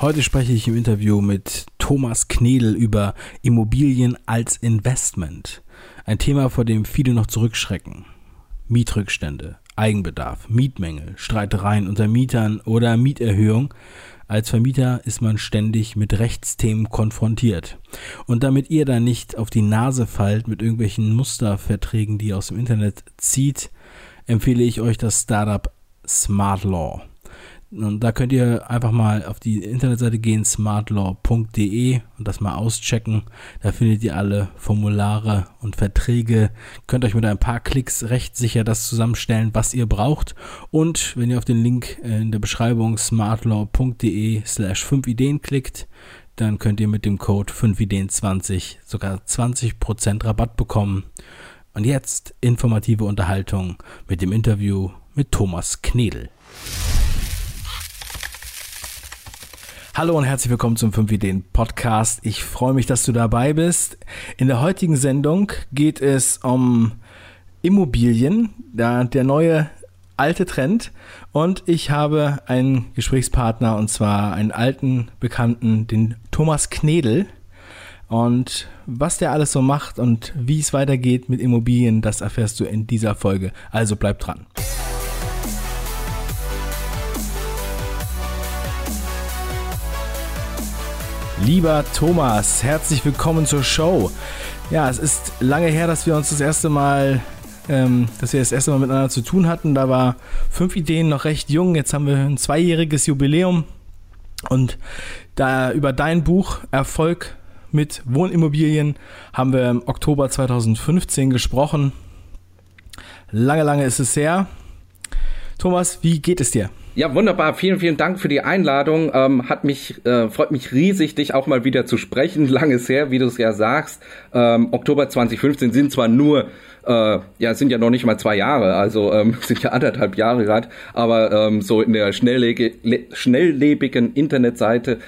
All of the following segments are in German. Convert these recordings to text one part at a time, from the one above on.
Heute spreche ich im Interview mit Thomas Knedel über Immobilien als Investment. Ein Thema, vor dem viele noch zurückschrecken. Mietrückstände, Eigenbedarf, Mietmängel, Streitereien unter Mietern oder Mieterhöhung. Als Vermieter ist man ständig mit Rechtsthemen konfrontiert. Und damit ihr da nicht auf die Nase fallt mit irgendwelchen Musterverträgen, die ihr aus dem Internet zieht, empfehle ich euch das Startup Smart Law. Und da könnt ihr einfach mal auf die Internetseite gehen, smartlaw.de und das mal auschecken. Da findet ihr alle Formulare und Verträge. Könnt euch mit ein paar Klicks recht sicher das zusammenstellen, was ihr braucht. Und wenn ihr auf den Link in der Beschreibung smartlaw.de slash 5 Ideen klickt, dann könnt ihr mit dem Code 5ideen20 sogar 20% Rabatt bekommen. Und jetzt informative Unterhaltung mit dem Interview mit Thomas Knedel. Hallo und herzlich willkommen zum 5 Ideen Podcast. Ich freue mich, dass du dabei bist. In der heutigen Sendung geht es um Immobilien, der, der neue alte Trend. Und ich habe einen Gesprächspartner und zwar einen alten Bekannten, den Thomas Knedel. Und was der alles so macht und wie es weitergeht mit Immobilien, das erfährst du in dieser Folge. Also bleib dran. Lieber Thomas, herzlich willkommen zur Show. Ja, es ist lange her, dass wir uns das erste Mal, ähm, dass wir das erste Mal miteinander zu tun hatten. Da war fünf Ideen noch recht jung. Jetzt haben wir ein zweijähriges Jubiläum und da über dein Buch Erfolg mit Wohnimmobilien haben wir im Oktober 2015 gesprochen. Lange, lange ist es her. Thomas, wie geht es dir? Ja, wunderbar. Vielen, vielen Dank für die Einladung. Ähm, hat mich, äh, freut mich riesig, dich auch mal wieder zu sprechen. Langes her, wie du es ja sagst. Ähm, Oktober 2015 sind zwar nur, äh, ja, sind ja noch nicht mal zwei Jahre, also ähm, sind ja anderthalb Jahre gerade, aber ähm, so in der schnelllebigen Internetseite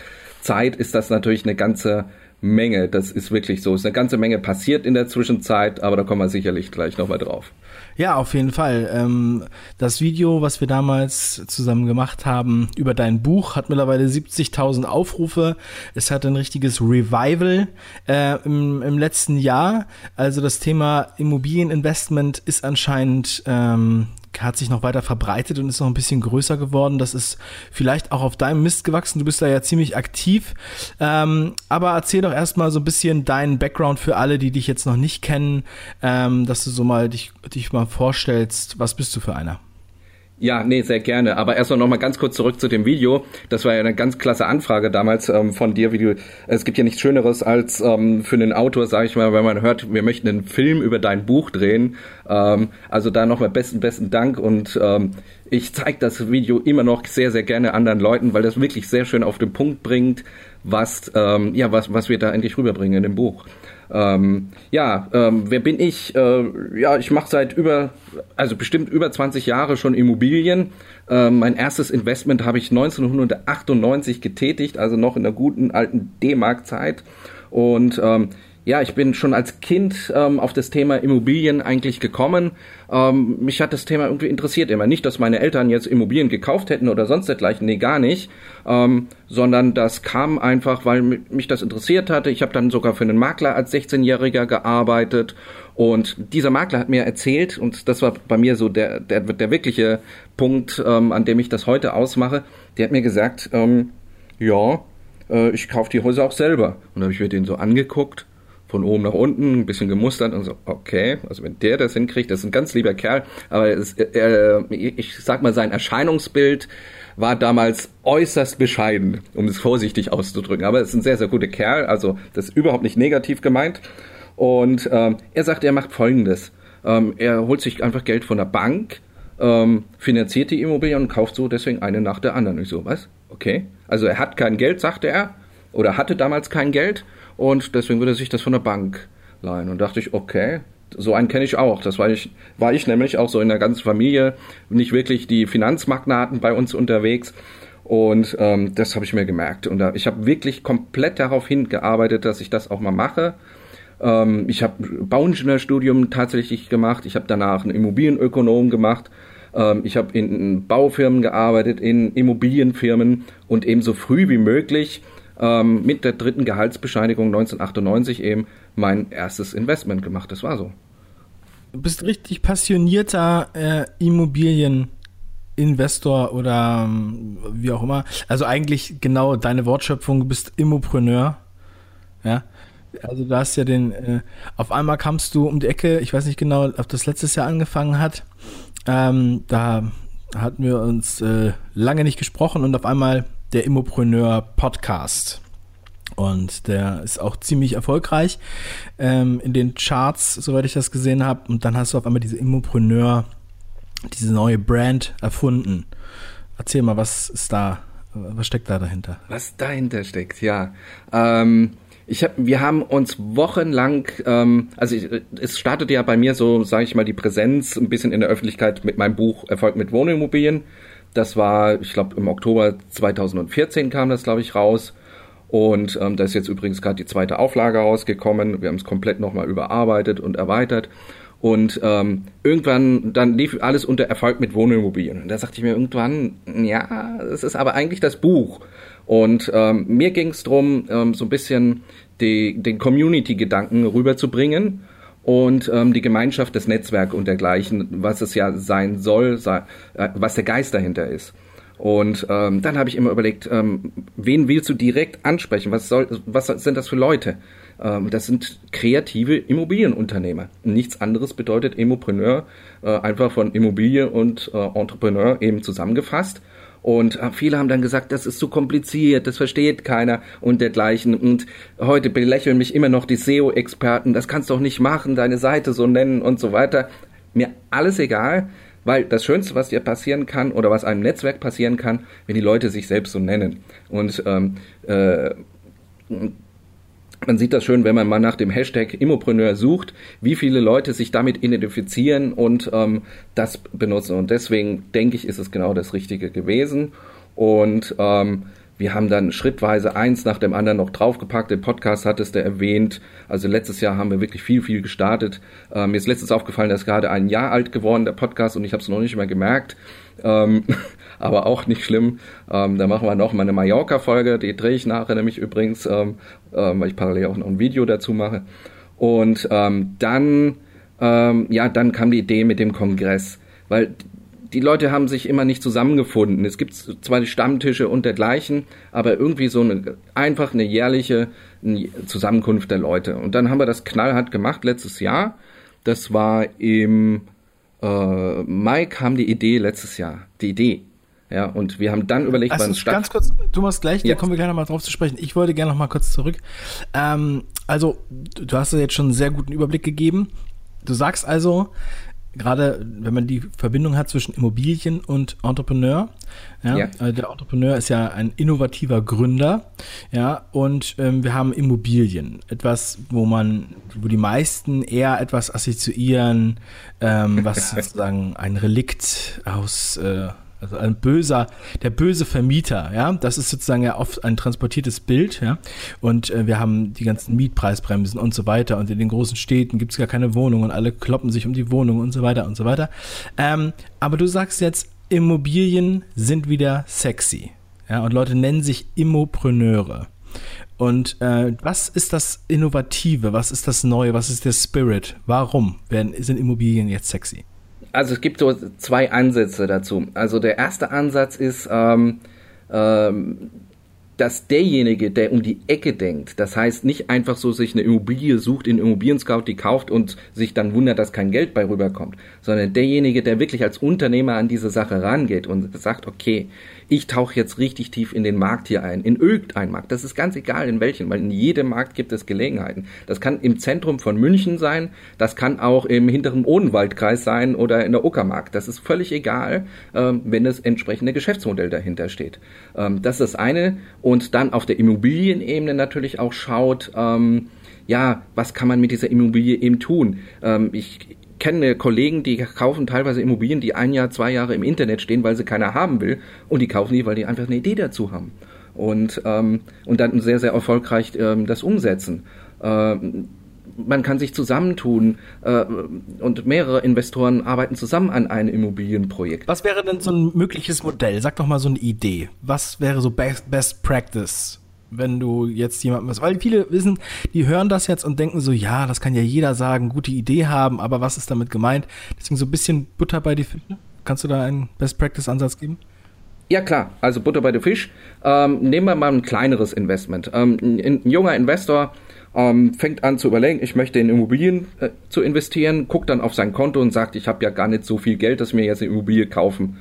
Zeit ist das natürlich eine ganze Menge. Das ist wirklich so. Es ist eine ganze Menge passiert in der Zwischenzeit, aber da kommen wir sicherlich gleich nochmal drauf. Ja, auf jeden Fall. Ähm, das Video, was wir damals zusammen gemacht haben über dein Buch, hat mittlerweile 70.000 Aufrufe. Es hat ein richtiges Revival äh, im, im letzten Jahr. Also das Thema Immobilieninvestment ist anscheinend ähm, hat sich noch weiter verbreitet und ist noch ein bisschen größer geworden. Das ist vielleicht auch auf deinem Mist gewachsen. Du bist da ja ziemlich aktiv. Ähm, aber erzähl doch erstmal so ein bisschen deinen Background für alle, die dich jetzt noch nicht kennen, ähm, dass du so mal dich, dich mal vorstellst. Was bist du für einer? Ja, nee, sehr gerne. Aber erstmal noch mal ganz kurz zurück zu dem Video. Das war ja eine ganz klasse Anfrage damals ähm, von dir, wie du. Es gibt ja nichts Schöneres als ähm, für einen Autor, sage ich mal, wenn man hört, wir möchten einen Film über dein Buch drehen. Ähm, also da nochmal besten besten Dank und ähm, ich zeige das Video immer noch sehr sehr gerne anderen Leuten, weil das wirklich sehr schön auf den Punkt bringt, was ähm, ja was was wir da endlich rüberbringen in dem Buch. Ähm, ja, ähm, wer bin ich? Äh, ja, ich mache seit über, also bestimmt über 20 Jahre schon Immobilien. Ähm, mein erstes Investment habe ich 1998 getätigt, also noch in der guten alten D-Mark-Zeit. Und ähm, ja, ich bin schon als Kind ähm, auf das Thema Immobilien eigentlich gekommen. Ähm, mich hat das Thema irgendwie interessiert immer. Nicht, dass meine Eltern jetzt Immobilien gekauft hätten oder sonst dergleichen, nee, gar nicht. Ähm, sondern das kam einfach, weil mich das interessiert hatte. Ich habe dann sogar für einen Makler als 16-Jähriger gearbeitet und dieser Makler hat mir erzählt, und das war bei mir so der, der, der wirkliche Punkt, ähm, an dem ich das heute ausmache, der hat mir gesagt, ähm, ja, äh, ich kaufe die Häuser auch selber. Und da habe ich mir den so angeguckt von oben nach unten, ein bisschen gemustert und so, okay, also wenn der das hinkriegt, das ist ein ganz lieber Kerl, aber es, äh, ich sag mal, sein Erscheinungsbild war damals äußerst bescheiden, um es vorsichtig auszudrücken. Aber es ist ein sehr, sehr guter Kerl, also das ist überhaupt nicht negativ gemeint. Und ähm, er sagt, er macht Folgendes. Ähm, er holt sich einfach Geld von der Bank, ähm, finanziert die Immobilie und kauft so deswegen eine nach der anderen. Ich so, was? Okay. Also er hat kein Geld, sagte er, oder hatte damals kein Geld und deswegen würde er sich das von der Bank leihen. Und dachte ich, okay, so einen kenne ich auch. Das war ich, war ich nämlich auch so in der ganzen Familie, nicht wirklich die Finanzmagnaten bei uns unterwegs. Und ähm, das habe ich mir gemerkt. Und da, ich habe wirklich komplett darauf hingearbeitet, dass ich das auch mal mache. Ähm, ich habe Bauingenieurstudium tatsächlich gemacht. Ich habe danach einen Immobilienökonom gemacht. Ähm, ich habe in Baufirmen gearbeitet, in Immobilienfirmen und eben so früh wie möglich ähm, mit der dritten Gehaltsbescheinigung 1998 eben mein erstes Investment gemacht. Das war so. Du bist richtig passionierter äh, Immobilieninvestor oder ähm, wie auch immer. Also eigentlich genau deine Wortschöpfung, du bist Immopreneur. Ja. Also du hast ja den, äh, auf einmal kamst du um die Ecke, ich weiß nicht genau, ob das letztes Jahr angefangen hat. Ähm, da hatten wir uns äh, lange nicht gesprochen und auf einmal der Immopreneur Podcast. Und der ist auch ziemlich erfolgreich ähm, in den Charts, soweit ich das gesehen habe. Und dann hast du auf einmal diese Immopreneur, diese neue Brand erfunden. Erzähl mal, was ist da, was steckt da dahinter? Was dahinter steckt, ja. Ähm, ich hab, wir haben uns wochenlang, ähm, also ich, es startete ja bei mir so, sage ich mal, die Präsenz ein bisschen in der Öffentlichkeit mit meinem Buch Erfolg mit Wohnimmobilien. Das war, ich glaube, im Oktober 2014 kam das, glaube ich, raus. Und ähm, da ist jetzt übrigens gerade die zweite Auflage rausgekommen. Wir haben es komplett nochmal überarbeitet und erweitert. Und ähm, irgendwann, dann lief alles unter Erfolg mit Wohnimmobilien. Und da sagte ich mir irgendwann, ja, es ist aber eigentlich das Buch. Und ähm, mir ging es darum, ähm, so ein bisschen die, den Community-Gedanken rüberzubringen und ähm, die Gemeinschaft, das Netzwerk und dergleichen, was es ja sein soll, sei, äh, was der Geist dahinter ist. Und ähm, dann habe ich immer überlegt, ähm, wen willst du direkt ansprechen? Was, soll, was sind das für Leute? Ähm, das sind kreative Immobilienunternehmer. Nichts anderes bedeutet Immopreneur, äh, einfach von Immobilie und äh, Entrepreneur eben zusammengefasst. Und viele haben dann gesagt, das ist zu kompliziert, das versteht keiner und dergleichen. Und heute belächeln mich immer noch die SEO-Experten, das kannst du doch nicht machen, deine Seite so nennen und so weiter. Mir alles egal. Weil das Schönste, was dir passieren kann oder was einem Netzwerk passieren kann, wenn die Leute sich selbst so nennen. Und ähm, äh, man sieht das schön, wenn man mal nach dem Hashtag Immopreneur sucht, wie viele Leute sich damit identifizieren und ähm, das benutzen. Und deswegen denke ich, ist es genau das Richtige gewesen. Und ähm, wir haben dann schrittweise eins nach dem anderen noch draufgepackt. Den Podcast hattest du erwähnt. Also letztes Jahr haben wir wirklich viel, viel gestartet. Ähm, mir ist letztens aufgefallen, dass gerade ein Jahr alt geworden, der Podcast, und ich habe es noch nicht mehr gemerkt. Ähm, aber auch nicht schlimm. Ähm, da machen wir noch mal eine Mallorca-Folge, die drehe ich nachher nämlich übrigens, ähm, ähm, weil ich parallel auch noch ein Video dazu mache. Und ähm, dann, ähm, ja, dann kam die Idee mit dem Kongress, weil die Leute haben sich immer nicht zusammengefunden. Es gibt zwar die Stammtische und dergleichen, aber irgendwie so eine einfach eine jährliche Zusammenkunft der Leute. Und dann haben wir das knallhart gemacht letztes Jahr. Das war im äh, Mai kam die Idee letztes Jahr. Die Idee. Ja, und wir haben dann überlegt, also wann es statt. Ganz kurz, Thomas, gleich, ja. da kommen wir gleich nochmal drauf zu sprechen. Ich wollte gerne nochmal kurz zurück. Ähm, also, du hast jetzt schon einen sehr guten Überblick gegeben. Du sagst also, gerade wenn man die Verbindung hat zwischen Immobilien und Entrepreneur, ja, ja. Äh, der Entrepreneur ist ja ein innovativer Gründer, ja, und ähm, wir haben Immobilien, etwas, wo man, wo die meisten eher etwas assoziieren, ähm, was sozusagen ein Relikt aus äh, also ein böser, der böse Vermieter, ja, das ist sozusagen ja oft ein transportiertes Bild, ja. Und äh, wir haben die ganzen Mietpreisbremsen und so weiter. Und in den großen Städten gibt es gar keine Wohnungen, alle kloppen sich um die Wohnung und so weiter und so weiter. Ähm, aber du sagst jetzt, Immobilien sind wieder sexy. Ja, und Leute nennen sich Immopreneure. Und äh, was ist das Innovative? Was ist das Neue? Was ist der Spirit? Warum werden, sind Immobilien jetzt sexy? Also es gibt so zwei Ansätze dazu. Also der erste Ansatz ist, ähm, ähm, dass derjenige, der um die Ecke denkt, das heißt nicht einfach so sich eine Immobilie sucht, in Immobilien Scout die kauft und sich dann wundert, dass kein Geld bei rüberkommt, sondern derjenige, der wirklich als Unternehmer an diese Sache rangeht und sagt, okay, ich tauche jetzt richtig tief in den Markt hier ein, in irgendeinen Markt. Das ist ganz egal in welchen, weil in jedem Markt gibt es Gelegenheiten. Das kann im Zentrum von München sein, das kann auch im hinteren Odenwaldkreis sein oder in der Uckermark. Das ist völlig egal, ähm, wenn das entsprechende Geschäftsmodell dahinter steht. Ähm, das ist das eine. Und dann auf der Immobilienebene natürlich auch schaut, ähm, ja, was kann man mit dieser Immobilie eben tun? Ähm, ich kenne Kollegen, die kaufen teilweise Immobilien, die ein Jahr, zwei Jahre im Internet stehen, weil sie keiner haben will. Und die kaufen die, weil die einfach eine Idee dazu haben. Und, ähm, und dann sehr, sehr erfolgreich ähm, das umsetzen. Ähm, man kann sich zusammentun äh, und mehrere Investoren arbeiten zusammen an einem Immobilienprojekt. Was wäre denn so ein mögliches Modell? Sag doch mal so eine Idee. Was wäre so Best, Best Practice? Wenn du jetzt jemandem was, weil viele wissen, die hören das jetzt und denken so, ja, das kann ja jeder sagen, gute Idee haben, aber was ist damit gemeint? Deswegen so ein bisschen Butter bei die Fische. Kannst du da einen Best Practice Ansatz geben? Ja klar, also Butter bei the Fisch. Ähm, nehmen wir mal ein kleineres Investment. Ähm, ein, ein, junger Investor ähm, fängt an zu überlegen, ich möchte in Immobilien äh, zu investieren, guckt dann auf sein Konto und sagt, ich habe ja gar nicht so viel Geld, dass ich mir jetzt eine Immobilie kaufen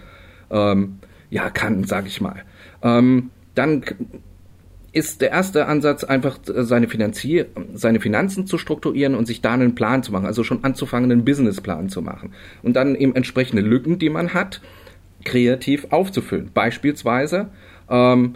ähm, ja kann, sage ich mal. Ähm, dann ist der erste Ansatz einfach seine, Finanzier seine Finanzen zu strukturieren und sich da einen Plan zu machen, also schon anzufangen, einen Businessplan zu machen und dann eben entsprechende Lücken, die man hat, kreativ aufzufüllen. Beispielsweise ähm,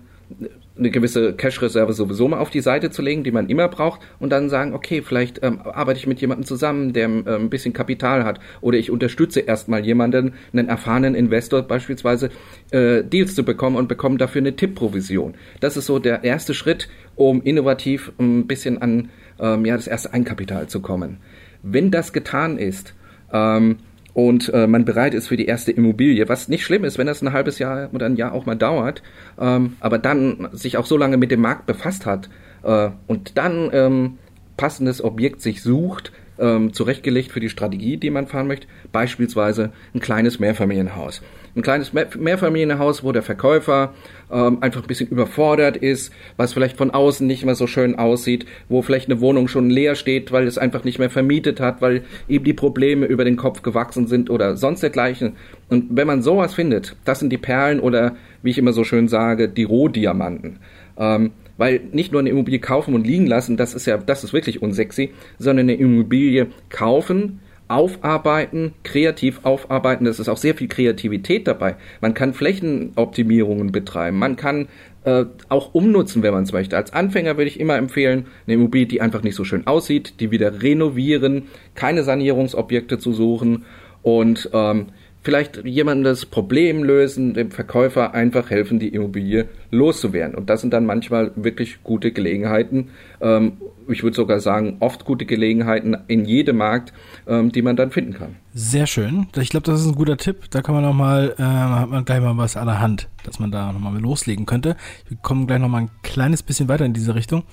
eine gewisse Cash-Reserve sowieso mal auf die Seite zu legen, die man immer braucht, und dann sagen, okay, vielleicht ähm, arbeite ich mit jemandem zusammen, der ähm, ein bisschen Kapital hat, oder ich unterstütze erstmal jemanden, einen erfahrenen Investor beispielsweise, äh, Deals zu bekommen und bekomme dafür eine Tippprovision. Das ist so der erste Schritt, um innovativ ein bisschen an ähm, ja, das erste Einkapital zu kommen. Wenn das getan ist, ähm, und äh, man bereit ist für die erste Immobilie, was nicht schlimm ist, wenn das ein halbes Jahr oder ein Jahr auch mal dauert, ähm, aber dann sich auch so lange mit dem Markt befasst hat äh, und dann ähm, passendes Objekt sich sucht, ähm, zurechtgelegt für die Strategie, die man fahren möchte, beispielsweise ein kleines Mehrfamilienhaus ein kleines Mehrfamilienhaus, wo der Verkäufer ähm, einfach ein bisschen überfordert ist, was vielleicht von außen nicht mehr so schön aussieht, wo vielleicht eine Wohnung schon leer steht, weil es einfach nicht mehr vermietet hat, weil eben die Probleme über den Kopf gewachsen sind oder sonst dergleichen. Und wenn man sowas findet, das sind die Perlen oder, wie ich immer so schön sage, die Rohdiamanten. Ähm, weil nicht nur eine Immobilie kaufen und liegen lassen, das ist ja, das ist wirklich unsexy, sondern eine Immobilie kaufen, aufarbeiten, kreativ aufarbeiten. Das ist auch sehr viel Kreativität dabei. Man kann Flächenoptimierungen betreiben. Man kann äh, auch umnutzen, wenn man es möchte. Als Anfänger würde ich immer empfehlen, eine Immobilie, die einfach nicht so schön aussieht, die wieder renovieren, keine Sanierungsobjekte zu suchen und ähm, vielleicht jemandem das Problem lösen, dem Verkäufer einfach helfen, die Immobilie loszuwerden. Und das sind dann manchmal wirklich gute Gelegenheiten, ähm, ich würde sogar sagen, oft gute Gelegenheiten in jedem Markt, ähm, die man dann finden kann. Sehr schön. Ich glaube, das ist ein guter Tipp. Da kann man noch mal, äh, hat man gleich mal was an der Hand, dass man da noch mal loslegen könnte. Wir kommen gleich noch mal ein kleines bisschen weiter in diese Richtung.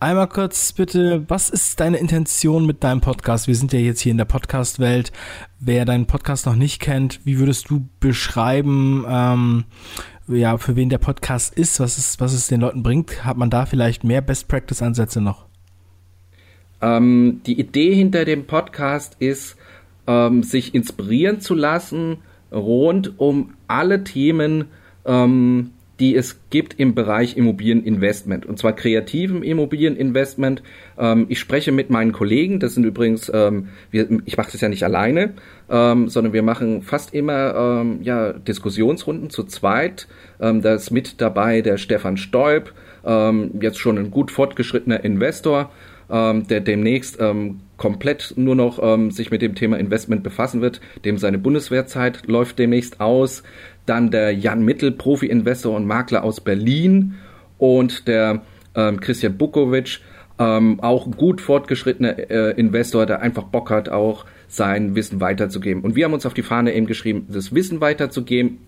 Einmal kurz bitte, was ist deine Intention mit deinem Podcast? Wir sind ja jetzt hier in der Podcast-Welt. Wer deinen Podcast noch nicht kennt, wie würdest du beschreiben, ähm, ja, für wen der Podcast ist, was es, was es den Leuten bringt? Hat man da vielleicht mehr Best-Practice-Ansätze noch? Ähm, die Idee hinter dem Podcast ist, ähm, sich inspirieren zu lassen rund um alle Themen, ähm, die es gibt im Bereich Immobilieninvestment und zwar kreativen Immobilieninvestment. Ähm, ich spreche mit meinen Kollegen, das sind übrigens, ähm, wir, ich mache das ja nicht alleine, ähm, sondern wir machen fast immer ähm, ja, Diskussionsrunden zu zweit. Ähm, da ist mit dabei der Stefan Stoib, ähm, jetzt schon ein gut fortgeschrittener Investor ähm, der demnächst ähm, komplett nur noch ähm, sich mit dem Thema Investment befassen wird. Dem seine Bundeswehrzeit läuft demnächst aus. Dann der Jan Mittel, Profi-Investor und Makler aus Berlin und der ähm, Christian Bukovic, ähm, auch gut fortgeschrittener äh, Investor, der einfach Bock hat, auch sein Wissen weiterzugeben. Und wir haben uns auf die Fahne eben geschrieben, das Wissen weiterzugeben,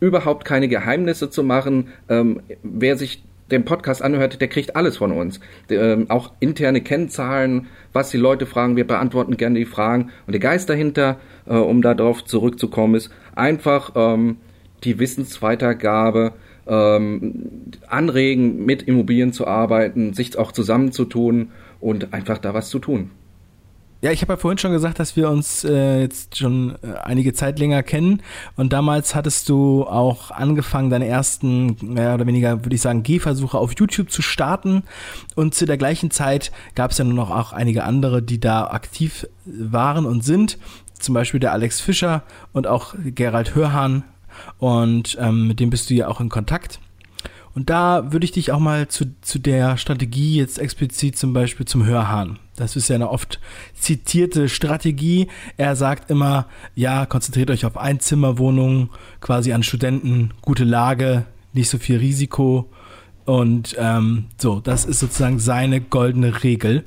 überhaupt keine Geheimnisse zu machen. Ähm, wer sich den Podcast anhört, der kriegt alles von uns. Ähm, auch interne Kennzahlen, was die Leute fragen, wir beantworten gerne die Fragen. Und der Geist dahinter, äh, um darauf zurückzukommen, ist einfach ähm, die Wissensweitergabe, ähm, anregen, mit Immobilien zu arbeiten, sich auch zusammenzutun und einfach da was zu tun. Ja, ich habe ja vorhin schon gesagt, dass wir uns äh, jetzt schon äh, einige Zeit länger kennen. Und damals hattest du auch angefangen, deine ersten, mehr oder weniger, würde ich sagen, Gehversuche auf YouTube zu starten. Und zu der gleichen Zeit gab es ja nur noch auch einige andere, die da aktiv waren und sind, zum Beispiel der Alex Fischer und auch Gerald Hörhahn. Und ähm, mit dem bist du ja auch in Kontakt. Und da würde ich dich auch mal zu, zu der Strategie jetzt explizit zum Beispiel zum Hörhahn. Das ist ja eine oft zitierte Strategie. Er sagt immer, ja, konzentriert euch auf Einzimmerwohnungen, quasi an Studenten, gute Lage, nicht so viel Risiko. Und ähm, so, das ist sozusagen seine goldene Regel.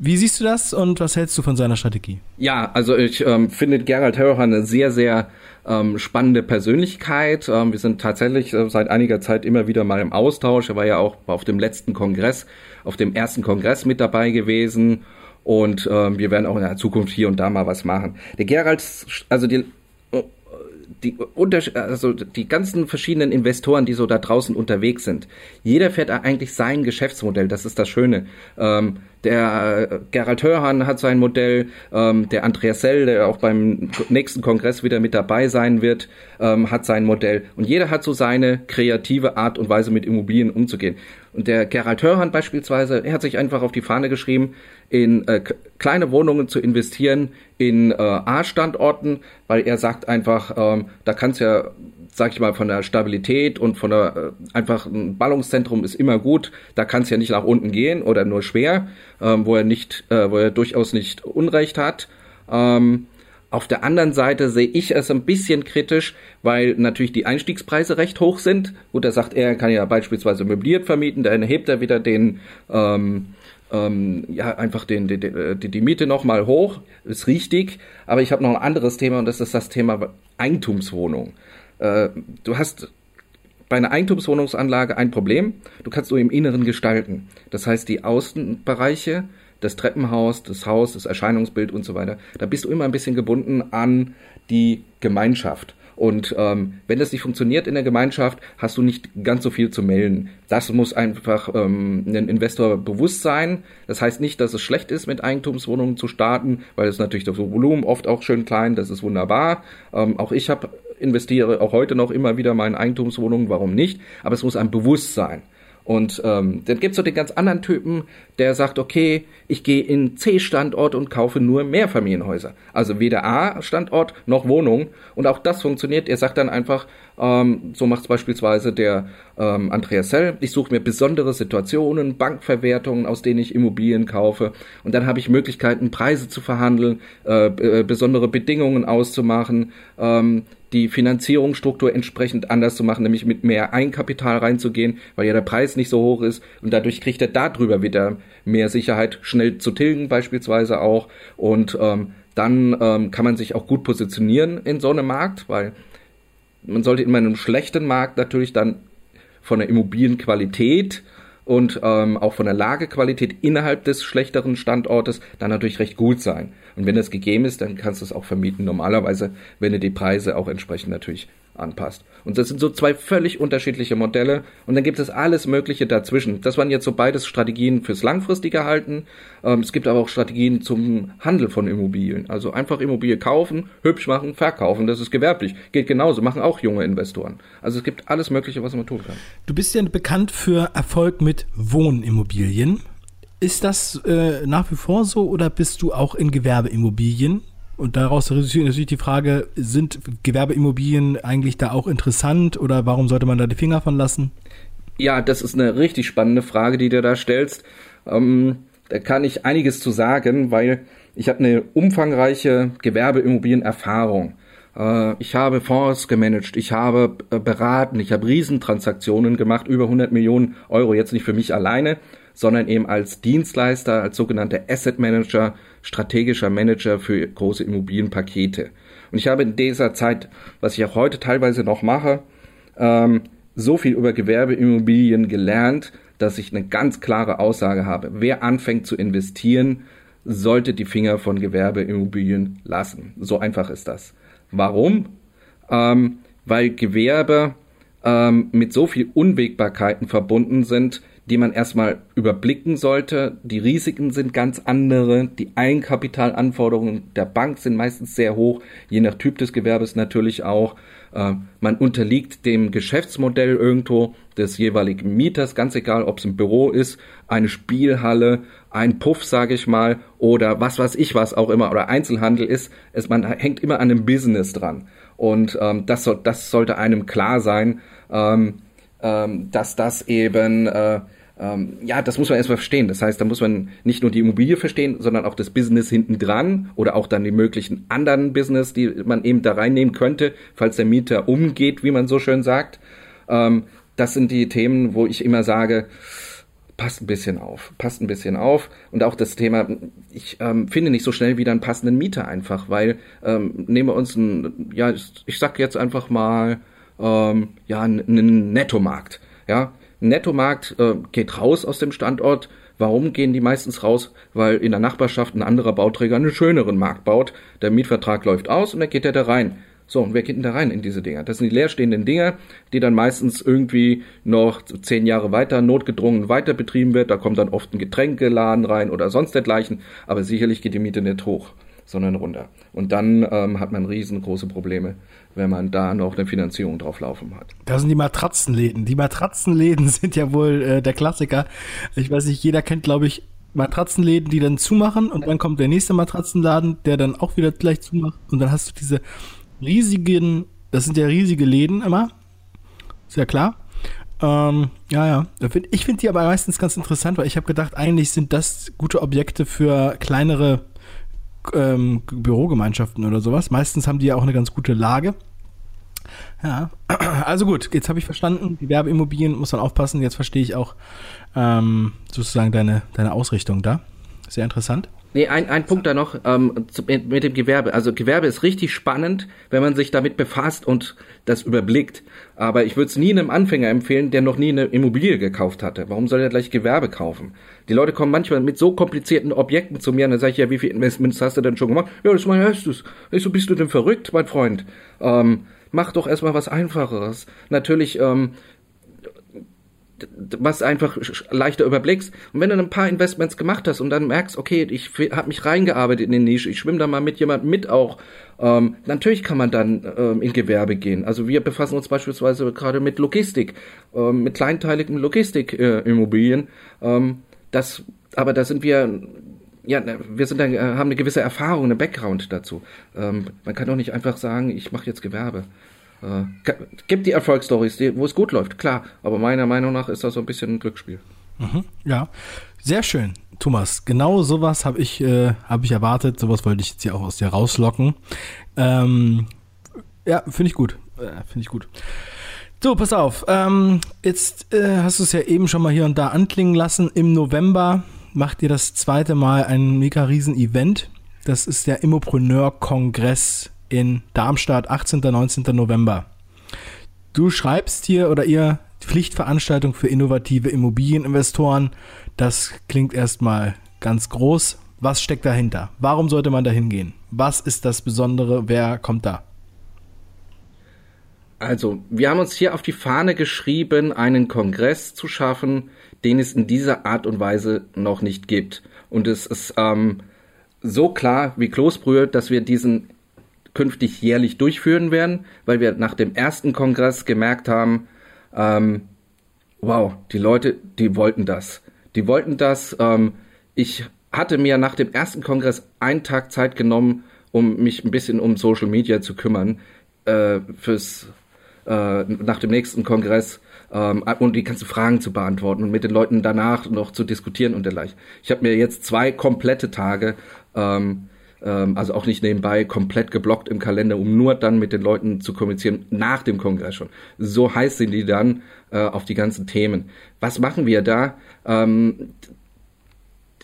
Wie siehst du das und was hältst du von seiner Strategie? Ja, also ich ähm, finde Gerald Hörer eine sehr, sehr ähm, spannende Persönlichkeit. Ähm, wir sind tatsächlich äh, seit einiger Zeit immer wieder mal im Austausch. Er war ja auch auf dem letzten Kongress, auf dem ersten Kongress mit dabei gewesen. Und ähm, wir werden auch in der Zukunft hier und da mal was machen. Der Gerald, also die die, also die ganzen verschiedenen Investoren, die so da draußen unterwegs sind, jeder fährt eigentlich sein Geschäftsmodell. Das ist das Schöne. Ähm, der äh, Gerald Hörhan hat sein Modell, ähm, der Andreas Sell, der auch beim nächsten Kongress wieder mit dabei sein wird, ähm, hat sein Modell. Und jeder hat so seine kreative Art und Weise mit Immobilien umzugehen. Und der Gerald Hörhan beispielsweise, er hat sich einfach auf die Fahne geschrieben, in äh, kleine Wohnungen zu investieren in äh, A-Standorten, weil er sagt einfach, ähm, da kann es ja sag ich mal, von der Stabilität und von der äh, einfach ein Ballungszentrum ist immer gut. Da kann es ja nicht nach unten gehen oder nur schwer, ähm, wo er nicht, äh, wo er durchaus nicht Unrecht hat. Ähm, auf der anderen Seite sehe ich es ein bisschen kritisch, weil natürlich die Einstiegspreise recht hoch sind. Gut, da sagt er, er kann ja beispielsweise möbliert vermieten, dann hebt er wieder den ähm, ähm, ja einfach den, den, die, die Miete nochmal hoch, ist richtig. Aber ich habe noch ein anderes Thema und das ist das Thema Eigentumswohnung. Äh, du hast bei einer Eigentumswohnungsanlage ein Problem. Du kannst nur im Inneren gestalten. Das heißt, die Außenbereiche, das Treppenhaus, das Haus, das Erscheinungsbild und so weiter, da bist du immer ein bisschen gebunden an die Gemeinschaft. Und ähm, wenn das nicht funktioniert in der Gemeinschaft, hast du nicht ganz so viel zu melden. Das muss einfach ähm, ein Investor bewusst sein. Das heißt nicht, dass es schlecht ist, mit Eigentumswohnungen zu starten, weil es natürlich das Volumen oft auch schön klein, das ist wunderbar. Ähm, auch ich habe investiere auch heute noch immer wieder in Eigentumswohnungen, warum nicht? Aber es muss ein Bewusstsein. Und ähm, dann gibt's so den ganz anderen Typen, der sagt, okay, ich gehe in C-Standort und kaufe nur Mehrfamilienhäuser. Also weder A-Standort noch Wohnung. Und auch das funktioniert. Er sagt dann einfach, ähm, so macht's beispielsweise der ähm, Andreas Sell, ich suche mir besondere Situationen, Bankverwertungen, aus denen ich Immobilien kaufe. Und dann habe ich Möglichkeiten, Preise zu verhandeln, äh, äh besondere Bedingungen auszumachen. Ähm, die Finanzierungsstruktur entsprechend anders zu machen, nämlich mit mehr Einkapital reinzugehen, weil ja der Preis nicht so hoch ist. Und dadurch kriegt er darüber wieder mehr Sicherheit, schnell zu tilgen beispielsweise auch. Und ähm, dann ähm, kann man sich auch gut positionieren in so einem Markt, weil man sollte in einem schlechten Markt natürlich dann von der Immobilienqualität und ähm, auch von der Lagequalität innerhalb des schlechteren Standortes dann natürlich recht gut sein. Und wenn das gegeben ist, dann kannst du es auch vermieten. Normalerweise, wenn du die Preise auch entsprechend natürlich anpasst. Und das sind so zwei völlig unterschiedliche Modelle. Und dann gibt es alles Mögliche dazwischen. Das waren jetzt so beides Strategien fürs langfristige Halten. Ähm, es gibt aber auch Strategien zum Handel von Immobilien. Also einfach Immobilie kaufen, hübsch machen, verkaufen. Das ist gewerblich. Geht genauso. Machen auch junge Investoren. Also es gibt alles Mögliche, was man tun kann. Du bist ja bekannt für Erfolg mit Wohnimmobilien. Ist das äh, nach wie vor so oder bist du auch in Gewerbeimmobilien? Und daraus resultiert natürlich die Frage, sind Gewerbeimmobilien eigentlich da auch interessant oder warum sollte man da die Finger von lassen? Ja, das ist eine richtig spannende Frage, die du da stellst. Ähm, da kann ich einiges zu sagen, weil ich habe eine umfangreiche Gewerbeimmobilienerfahrung. Äh, ich habe Fonds gemanagt, ich habe äh, beraten, ich habe Riesentransaktionen gemacht, über 100 Millionen Euro, jetzt nicht für mich alleine, sondern eben als Dienstleister, als sogenannter Asset Manager, strategischer Manager für große Immobilienpakete. Und ich habe in dieser Zeit, was ich auch heute teilweise noch mache, ähm, so viel über Gewerbeimmobilien gelernt, dass ich eine ganz klare Aussage habe. Wer anfängt zu investieren, sollte die Finger von Gewerbeimmobilien lassen. So einfach ist das. Warum? Ähm, weil Gewerbe ähm, mit so viel Unwägbarkeiten verbunden sind, die man erstmal überblicken sollte. Die Risiken sind ganz andere. Die Eigenkapitalanforderungen der Bank sind meistens sehr hoch, je nach Typ des Gewerbes natürlich auch. Äh, man unterliegt dem Geschäftsmodell irgendwo des jeweiligen Mieters, ganz egal, ob es ein Büro ist, eine Spielhalle, ein Puff, sage ich mal, oder was weiß ich was auch immer, oder Einzelhandel ist. Es, man hängt immer an einem Business dran. Und ähm, das, soll, das sollte einem klar sein, ähm, ähm, dass das eben äh, ähm, ja, das muss man erstmal verstehen. Das heißt, da muss man nicht nur die Immobilie verstehen, sondern auch das Business hinten dran oder auch dann die möglichen anderen Business, die man eben da reinnehmen könnte, falls der Mieter umgeht, wie man so schön sagt. Ähm, das sind die Themen, wo ich immer sage, passt ein bisschen auf, passt ein bisschen auf. Und auch das Thema, ich ähm, finde nicht so schnell wieder einen passenden Mieter einfach, weil ähm, nehmen wir uns ein, ja, ich sag jetzt einfach mal, ähm, ja, einen Nettomarkt. Ja, Nettomarkt äh, geht raus aus dem Standort. Warum gehen die meistens raus? Weil in der Nachbarschaft ein anderer Bauträger einen schöneren Markt baut. Der Mietvertrag läuft aus und dann geht er da rein. So, und wer geht denn da rein in diese Dinger? Das sind die leerstehenden Dinger, die dann meistens irgendwie noch zehn Jahre weiter notgedrungen weiter betrieben wird. Da kommt dann oft ein Getränkeladen rein oder sonst dergleichen. Aber sicherlich geht die Miete nicht hoch, sondern runter. Und dann ähm, hat man riesengroße Probleme, wenn man da noch eine Finanzierung drauf laufen hat. Das sind die Matratzenläden. Die Matratzenläden sind ja wohl äh, der Klassiker. Ich weiß nicht, jeder kennt, glaube ich, Matratzenläden, die dann zumachen und dann kommt der nächste Matratzenladen, der dann auch wieder gleich zumacht und dann hast du diese riesigen, das sind ja riesige Läden immer. Ist ja klar. Ähm, ja, ja. Ich finde die aber meistens ganz interessant, weil ich habe gedacht, eigentlich sind das gute Objekte für kleinere ähm, Bürogemeinschaften oder sowas. Meistens haben die ja auch eine ganz gute Lage. Ja, also gut, jetzt habe ich verstanden, die Werbeimmobilien muss man aufpassen. Jetzt verstehe ich auch ähm, sozusagen deine, deine Ausrichtung da. Sehr interessant. Nee, ein, ein Punkt da noch ähm, mit dem Gewerbe. Also Gewerbe ist richtig spannend, wenn man sich damit befasst und das überblickt. Aber ich würde es nie einem Anfänger empfehlen, der noch nie eine Immobilie gekauft hatte. Warum soll er gleich Gewerbe kaufen? Die Leute kommen manchmal mit so komplizierten Objekten zu mir und dann sage ich, ja, wie viele Investments hast du denn schon gemacht? Ja, das ist mein erstes. Ich so, bist du denn verrückt, mein Freund? Ähm, mach doch erstmal was Einfacheres. Natürlich ähm, was einfach leichter überblickst. Und wenn du ein paar Investments gemacht hast und dann merkst, okay, ich habe mich reingearbeitet in den Nische, ich schwimme da mal mit jemandem mit auch, ähm, natürlich kann man dann ähm, in Gewerbe gehen. Also wir befassen uns beispielsweise gerade mit Logistik, ähm, mit kleinteiligen Logistikimmobilien. Äh, ähm, das, aber da sind wir ja, wir sind dann, äh, haben eine gewisse Erfahrung, eine Background dazu. Ähm, man kann doch nicht einfach sagen, ich mache jetzt Gewerbe. Äh, gibt die Erfolgsstories, wo es gut läuft, klar. Aber meiner Meinung nach ist das so ein bisschen ein Glücksspiel. Mhm, ja, sehr schön, Thomas. Genau sowas habe ich, äh, hab ich erwartet. Sowas wollte ich jetzt hier auch aus dir rauslocken. Ähm, ja, finde ich gut. Äh, finde ich gut. So, pass auf. Ähm, jetzt äh, hast du es ja eben schon mal hier und da anklingen lassen. Im November macht ihr das zweite Mal ein mega riesen Event. Das ist der Immopreneur-Kongress in Darmstadt, 18. 19. November. Du schreibst hier oder ihr Pflichtveranstaltung für innovative Immobilieninvestoren. Das klingt erstmal ganz groß. Was steckt dahinter? Warum sollte man da hingehen? Was ist das Besondere? Wer kommt da? Also, wir haben uns hier auf die Fahne geschrieben, einen Kongress zu schaffen, den es in dieser Art und Weise noch nicht gibt. Und es ist ähm, so klar wie Kloßbrühe, dass wir diesen künftig jährlich durchführen werden, weil wir nach dem ersten Kongress gemerkt haben, ähm, wow, die Leute, die wollten das. Die wollten das. Ähm, ich hatte mir nach dem ersten Kongress einen Tag Zeit genommen, um mich ein bisschen um Social Media zu kümmern, äh, fürs, äh, nach dem nächsten Kongress ähm, und die ganzen Fragen zu beantworten und mit den Leuten danach noch zu diskutieren und dergleichen. Ich habe mir jetzt zwei komplette Tage ähm, also auch nicht nebenbei komplett geblockt im Kalender, um nur dann mit den Leuten zu kommunizieren nach dem Kongress schon. So heiß sind die dann äh, auf die ganzen Themen. Was machen wir da? Ähm,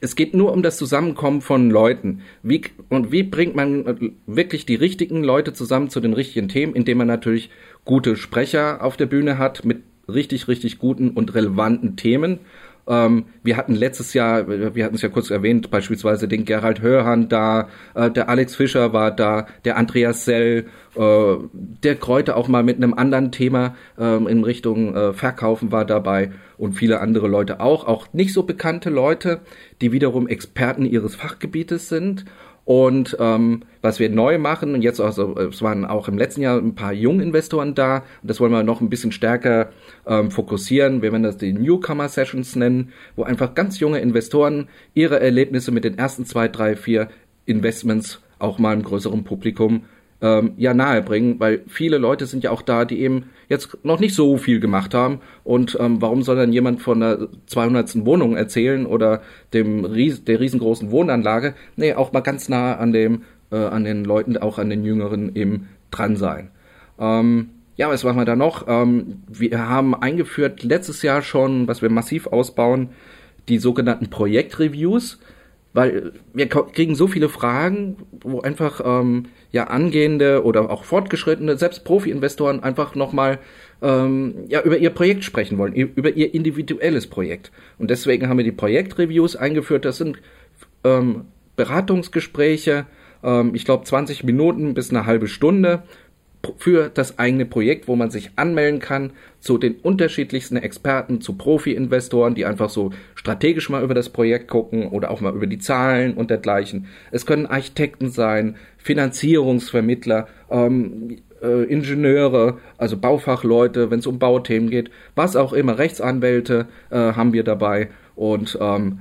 es geht nur um das Zusammenkommen von Leuten. Wie, und wie bringt man äh, wirklich die richtigen Leute zusammen zu den richtigen Themen, indem man natürlich gute Sprecher auf der Bühne hat mit richtig, richtig guten und relevanten Themen ähm, wir hatten letztes Jahr, wir hatten es ja kurz erwähnt, beispielsweise den Gerald Hörhan da, äh, der Alex Fischer war da, der Andreas Sell, äh, der Kräuter auch mal mit einem anderen Thema äh, in Richtung äh, Verkaufen war dabei und viele andere Leute auch, auch nicht so bekannte Leute, die wiederum Experten ihres Fachgebietes sind und ähm, was wir neu machen, und jetzt also, es waren auch im letzten Jahr ein paar Junginvestoren da, und das wollen wir noch ein bisschen stärker ähm, fokussieren. Wir werden das die Newcomer Sessions nennen, wo einfach ganz junge Investoren ihre Erlebnisse mit den ersten zwei, drei, vier Investments auch mal im größeren Publikum ähm, ja nahebringen, weil viele Leute sind ja auch da, die eben jetzt noch nicht so viel gemacht haben. Und ähm, warum soll dann jemand von der 200. Wohnung erzählen oder dem Ries der riesengroßen Wohnanlage? Nee, auch mal ganz nah an dem, äh, an den Leuten, auch an den Jüngeren eben dran sein. Ähm, ja, was machen wir da noch? Ähm, wir haben eingeführt letztes Jahr schon, was wir massiv ausbauen, die sogenannten Projektreviews, weil wir kriegen so viele Fragen, wo einfach ähm, ja angehende oder auch fortgeschrittene, selbst Profi-Investoren einfach nochmal ähm, ja über ihr Projekt sprechen wollen, über ihr individuelles Projekt. Und deswegen haben wir die Projektreviews eingeführt. Das sind ähm, Beratungsgespräche, ähm, ich glaube 20 Minuten bis eine halbe Stunde für das eigene Projekt, wo man sich anmelden kann zu den unterschiedlichsten Experten, zu Profi-Investoren, die einfach so strategisch mal über das Projekt gucken oder auch mal über die Zahlen und dergleichen. Es können Architekten sein, Finanzierungsvermittler, ähm, äh, Ingenieure, also Baufachleute, wenn es um Bauthemen geht, was auch immer, Rechtsanwälte äh, haben wir dabei und ähm,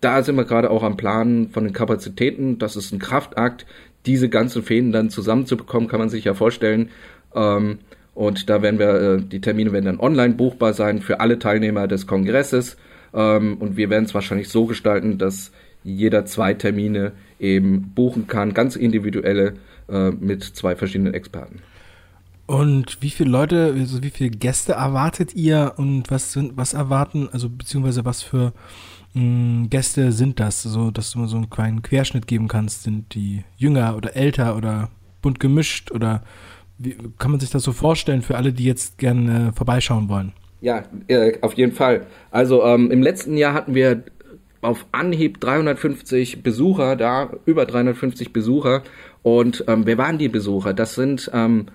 da sind wir gerade auch am Planen von den Kapazitäten. Das ist ein Kraftakt, diese ganzen Fäden dann zusammenzubekommen, kann man sich ja vorstellen. Ähm, und da werden wir, äh, die Termine werden dann online buchbar sein für alle Teilnehmer des Kongresses. Ähm, und wir werden es wahrscheinlich so gestalten, dass jeder zwei Termine eben buchen kann, ganz individuelle äh, mit zwei verschiedenen Experten. Und wie viele Leute, also wie viele Gäste erwartet ihr und was sind, was erwarten, also beziehungsweise was für mh, hm, Gäste sind das, so dass du mal so einen kleinen Querschnitt geben kannst? Sind die jünger oder älter oder bunt gemischt oder wie kann man sich das so vorstellen für alle, die jetzt gerne vorbeischauen wollen? Ja, äh, auf jeden Fall. Also ähm, im letzten Jahr hatten wir auf Anhieb 350 Besucher da, über 350 Besucher. Und ähm, wer waren die Besucher? Das sind ähm,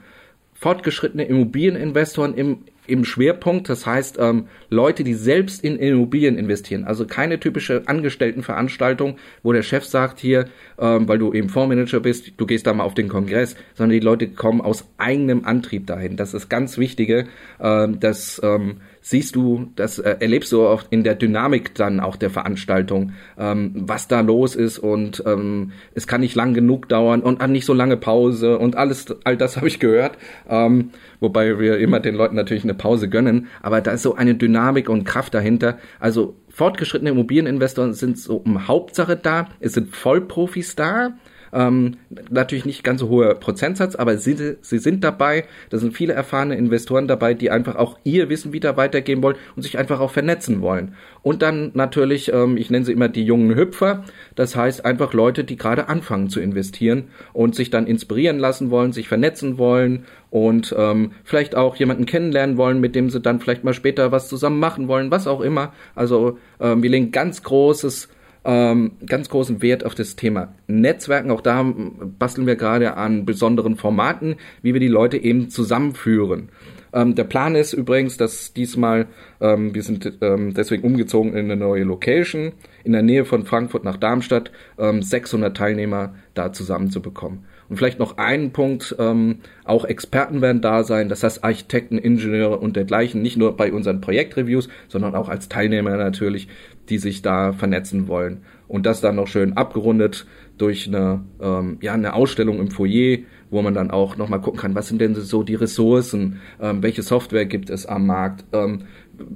fortgeschrittene Immobilieninvestoren im im Schwerpunkt. Das heißt, ähm, Leute, die selbst in Immobilien investieren. Also keine typische Angestelltenveranstaltung, wo der Chef sagt hier, ähm, weil du eben Fondsmanager bist, du gehst da mal auf den Kongress, sondern die Leute kommen aus eigenem Antrieb dahin. Das ist ganz Wichtige, ähm, dass ähm, siehst du, das äh, erlebst du auch in der Dynamik dann auch der Veranstaltung, ähm, was da los ist und ähm, es kann nicht lang genug dauern und nicht so lange Pause und alles, all das habe ich gehört, ähm, wobei wir immer den Leuten natürlich eine Pause gönnen, aber da ist so eine Dynamik und Kraft dahinter. Also fortgeschrittene Immobilieninvestoren sind so um Hauptsache da, es sind Vollprofis da, ähm, natürlich nicht ganz so hoher Prozentsatz, aber sie, sie sind dabei. Da sind viele erfahrene Investoren dabei, die einfach auch ihr Wissen wieder weitergeben wollen und sich einfach auch vernetzen wollen. Und dann natürlich, ähm, ich nenne sie immer die jungen Hüpfer. Das heißt einfach Leute, die gerade anfangen zu investieren und sich dann inspirieren lassen wollen, sich vernetzen wollen und ähm, vielleicht auch jemanden kennenlernen wollen, mit dem sie dann vielleicht mal später was zusammen machen wollen, was auch immer. Also ähm, wir legen ganz großes ähm, ganz großen Wert auf das Thema Netzwerken. Auch da basteln wir gerade an besonderen Formaten, wie wir die Leute eben zusammenführen. Ähm, der Plan ist übrigens, dass diesmal, ähm, wir sind ähm, deswegen umgezogen in eine neue Location, in der Nähe von Frankfurt nach Darmstadt, 600 ähm, Teilnehmer da zusammenzubekommen. Und vielleicht noch einen Punkt, ähm, auch Experten werden da sein, das heißt Architekten, Ingenieure und dergleichen, nicht nur bei unseren Projektreviews, sondern auch als Teilnehmer natürlich, die sich da vernetzen wollen. Und das dann noch schön abgerundet durch eine, ähm, ja, eine Ausstellung im Foyer, wo man dann auch nochmal gucken kann, was sind denn so die Ressourcen, ähm, welche Software gibt es am Markt, ähm,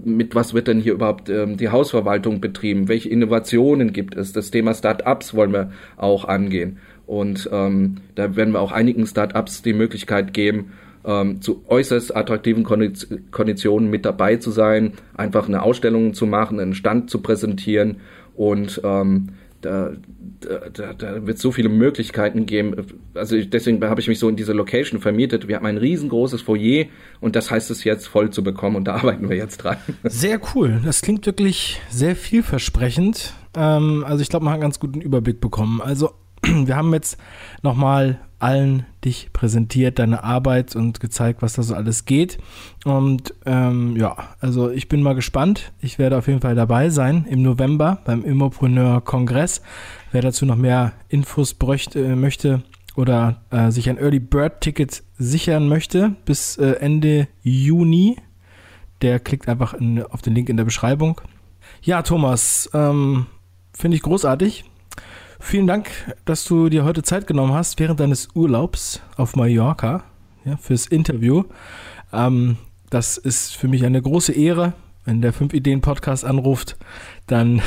mit was wird denn hier überhaupt ähm, die Hausverwaltung betrieben, welche Innovationen gibt es, das Thema Start-ups wollen wir auch angehen. Und ähm, da werden wir auch einigen Start-ups die Möglichkeit geben, ähm, zu äußerst attraktiven Konditionen mit dabei zu sein, einfach eine Ausstellung zu machen, einen Stand zu präsentieren und ähm, da, da, da wird so viele Möglichkeiten geben. Also deswegen habe ich mich so in diese Location vermietet. Wir haben ein riesengroßes Foyer und das heißt es jetzt voll zu bekommen und da arbeiten wir jetzt dran. Sehr cool. Das klingt wirklich sehr vielversprechend. Ähm, also ich glaube, man hat einen ganz guten Überblick bekommen. Also wir haben jetzt nochmal allen dich präsentiert, deine Arbeit und gezeigt, was da so alles geht. Und ähm, ja, also ich bin mal gespannt. Ich werde auf jeden Fall dabei sein im November beim Immopreneur-Kongress. Wer dazu noch mehr Infos bräuchte, äh, möchte oder äh, sich ein Early Bird Ticket sichern möchte bis äh, Ende Juni, der klickt einfach in, auf den Link in der Beschreibung. Ja, Thomas, ähm, finde ich großartig. Vielen Dank, dass du dir heute Zeit genommen hast während deines Urlaubs auf Mallorca ja, fürs Interview. Ähm, das ist für mich eine große Ehre. Wenn der 5 Ideen Podcast anruft, dann,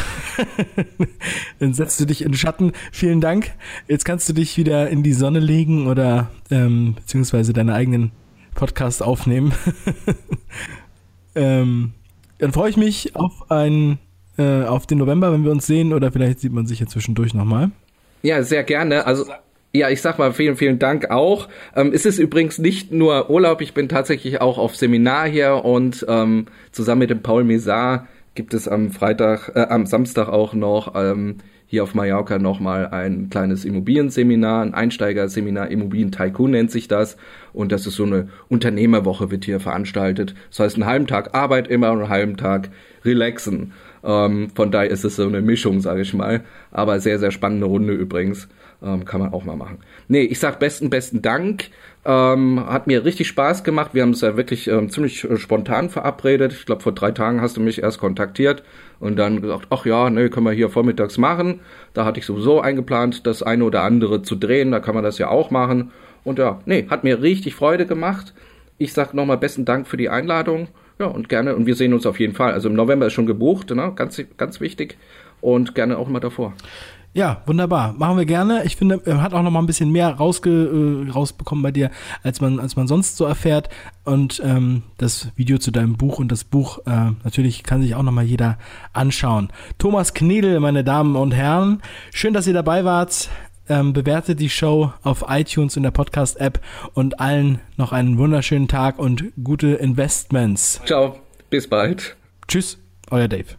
dann setzt du dich in den Schatten. Vielen Dank. Jetzt kannst du dich wieder in die Sonne legen oder ähm, beziehungsweise deinen eigenen Podcast aufnehmen. ähm, dann freue ich mich auf ein äh, auf den November, wenn wir uns sehen, oder vielleicht sieht man sich ja zwischendurch nochmal. Ja, sehr gerne. Also ja, ich sag mal vielen, vielen Dank auch. Ähm, es ist übrigens nicht nur Urlaub, ich bin tatsächlich auch auf Seminar hier und ähm, zusammen mit dem Paul Mesar gibt es am Freitag, äh, am Samstag auch noch ähm, hier auf Mallorca nochmal ein kleines Immobilienseminar, ein Einsteigerseminar, Immobilien Tycoon nennt sich das. Und das ist so eine Unternehmerwoche wird hier veranstaltet. Das heißt, einen halben Tag Arbeit immer und einen halben Tag relaxen. Ähm, von daher ist es so eine Mischung, sage ich mal. Aber sehr, sehr spannende Runde übrigens. Ähm, kann man auch mal machen. Nee, ich sag besten, besten Dank. Ähm, hat mir richtig Spaß gemacht. Wir haben es ja wirklich ähm, ziemlich äh, spontan verabredet. Ich glaube, vor drei Tagen hast du mich erst kontaktiert und dann gesagt, ach ja, ne, können wir hier vormittags machen. Da hatte ich sowieso eingeplant, das eine oder andere zu drehen. Da kann man das ja auch machen. Und ja, nee, hat mir richtig Freude gemacht. Ich sag nochmal besten Dank für die Einladung. Ja, und gerne, und wir sehen uns auf jeden Fall. Also im November ist schon gebucht, ne? ganz, ganz wichtig. Und gerne auch mal davor. Ja, wunderbar. Machen wir gerne. Ich finde, er hat auch noch mal ein bisschen mehr rausge, äh, rausbekommen bei dir, als man, als man sonst so erfährt. Und ähm, das Video zu deinem Buch und das Buch, äh, natürlich kann sich auch noch mal jeder anschauen. Thomas Knedel, meine Damen und Herren, schön, dass ihr dabei wart. Ähm, bewertet die Show auf iTunes in der Podcast-App und allen noch einen wunderschönen Tag und gute Investments. Ciao, bis bald. Tschüss, euer Dave.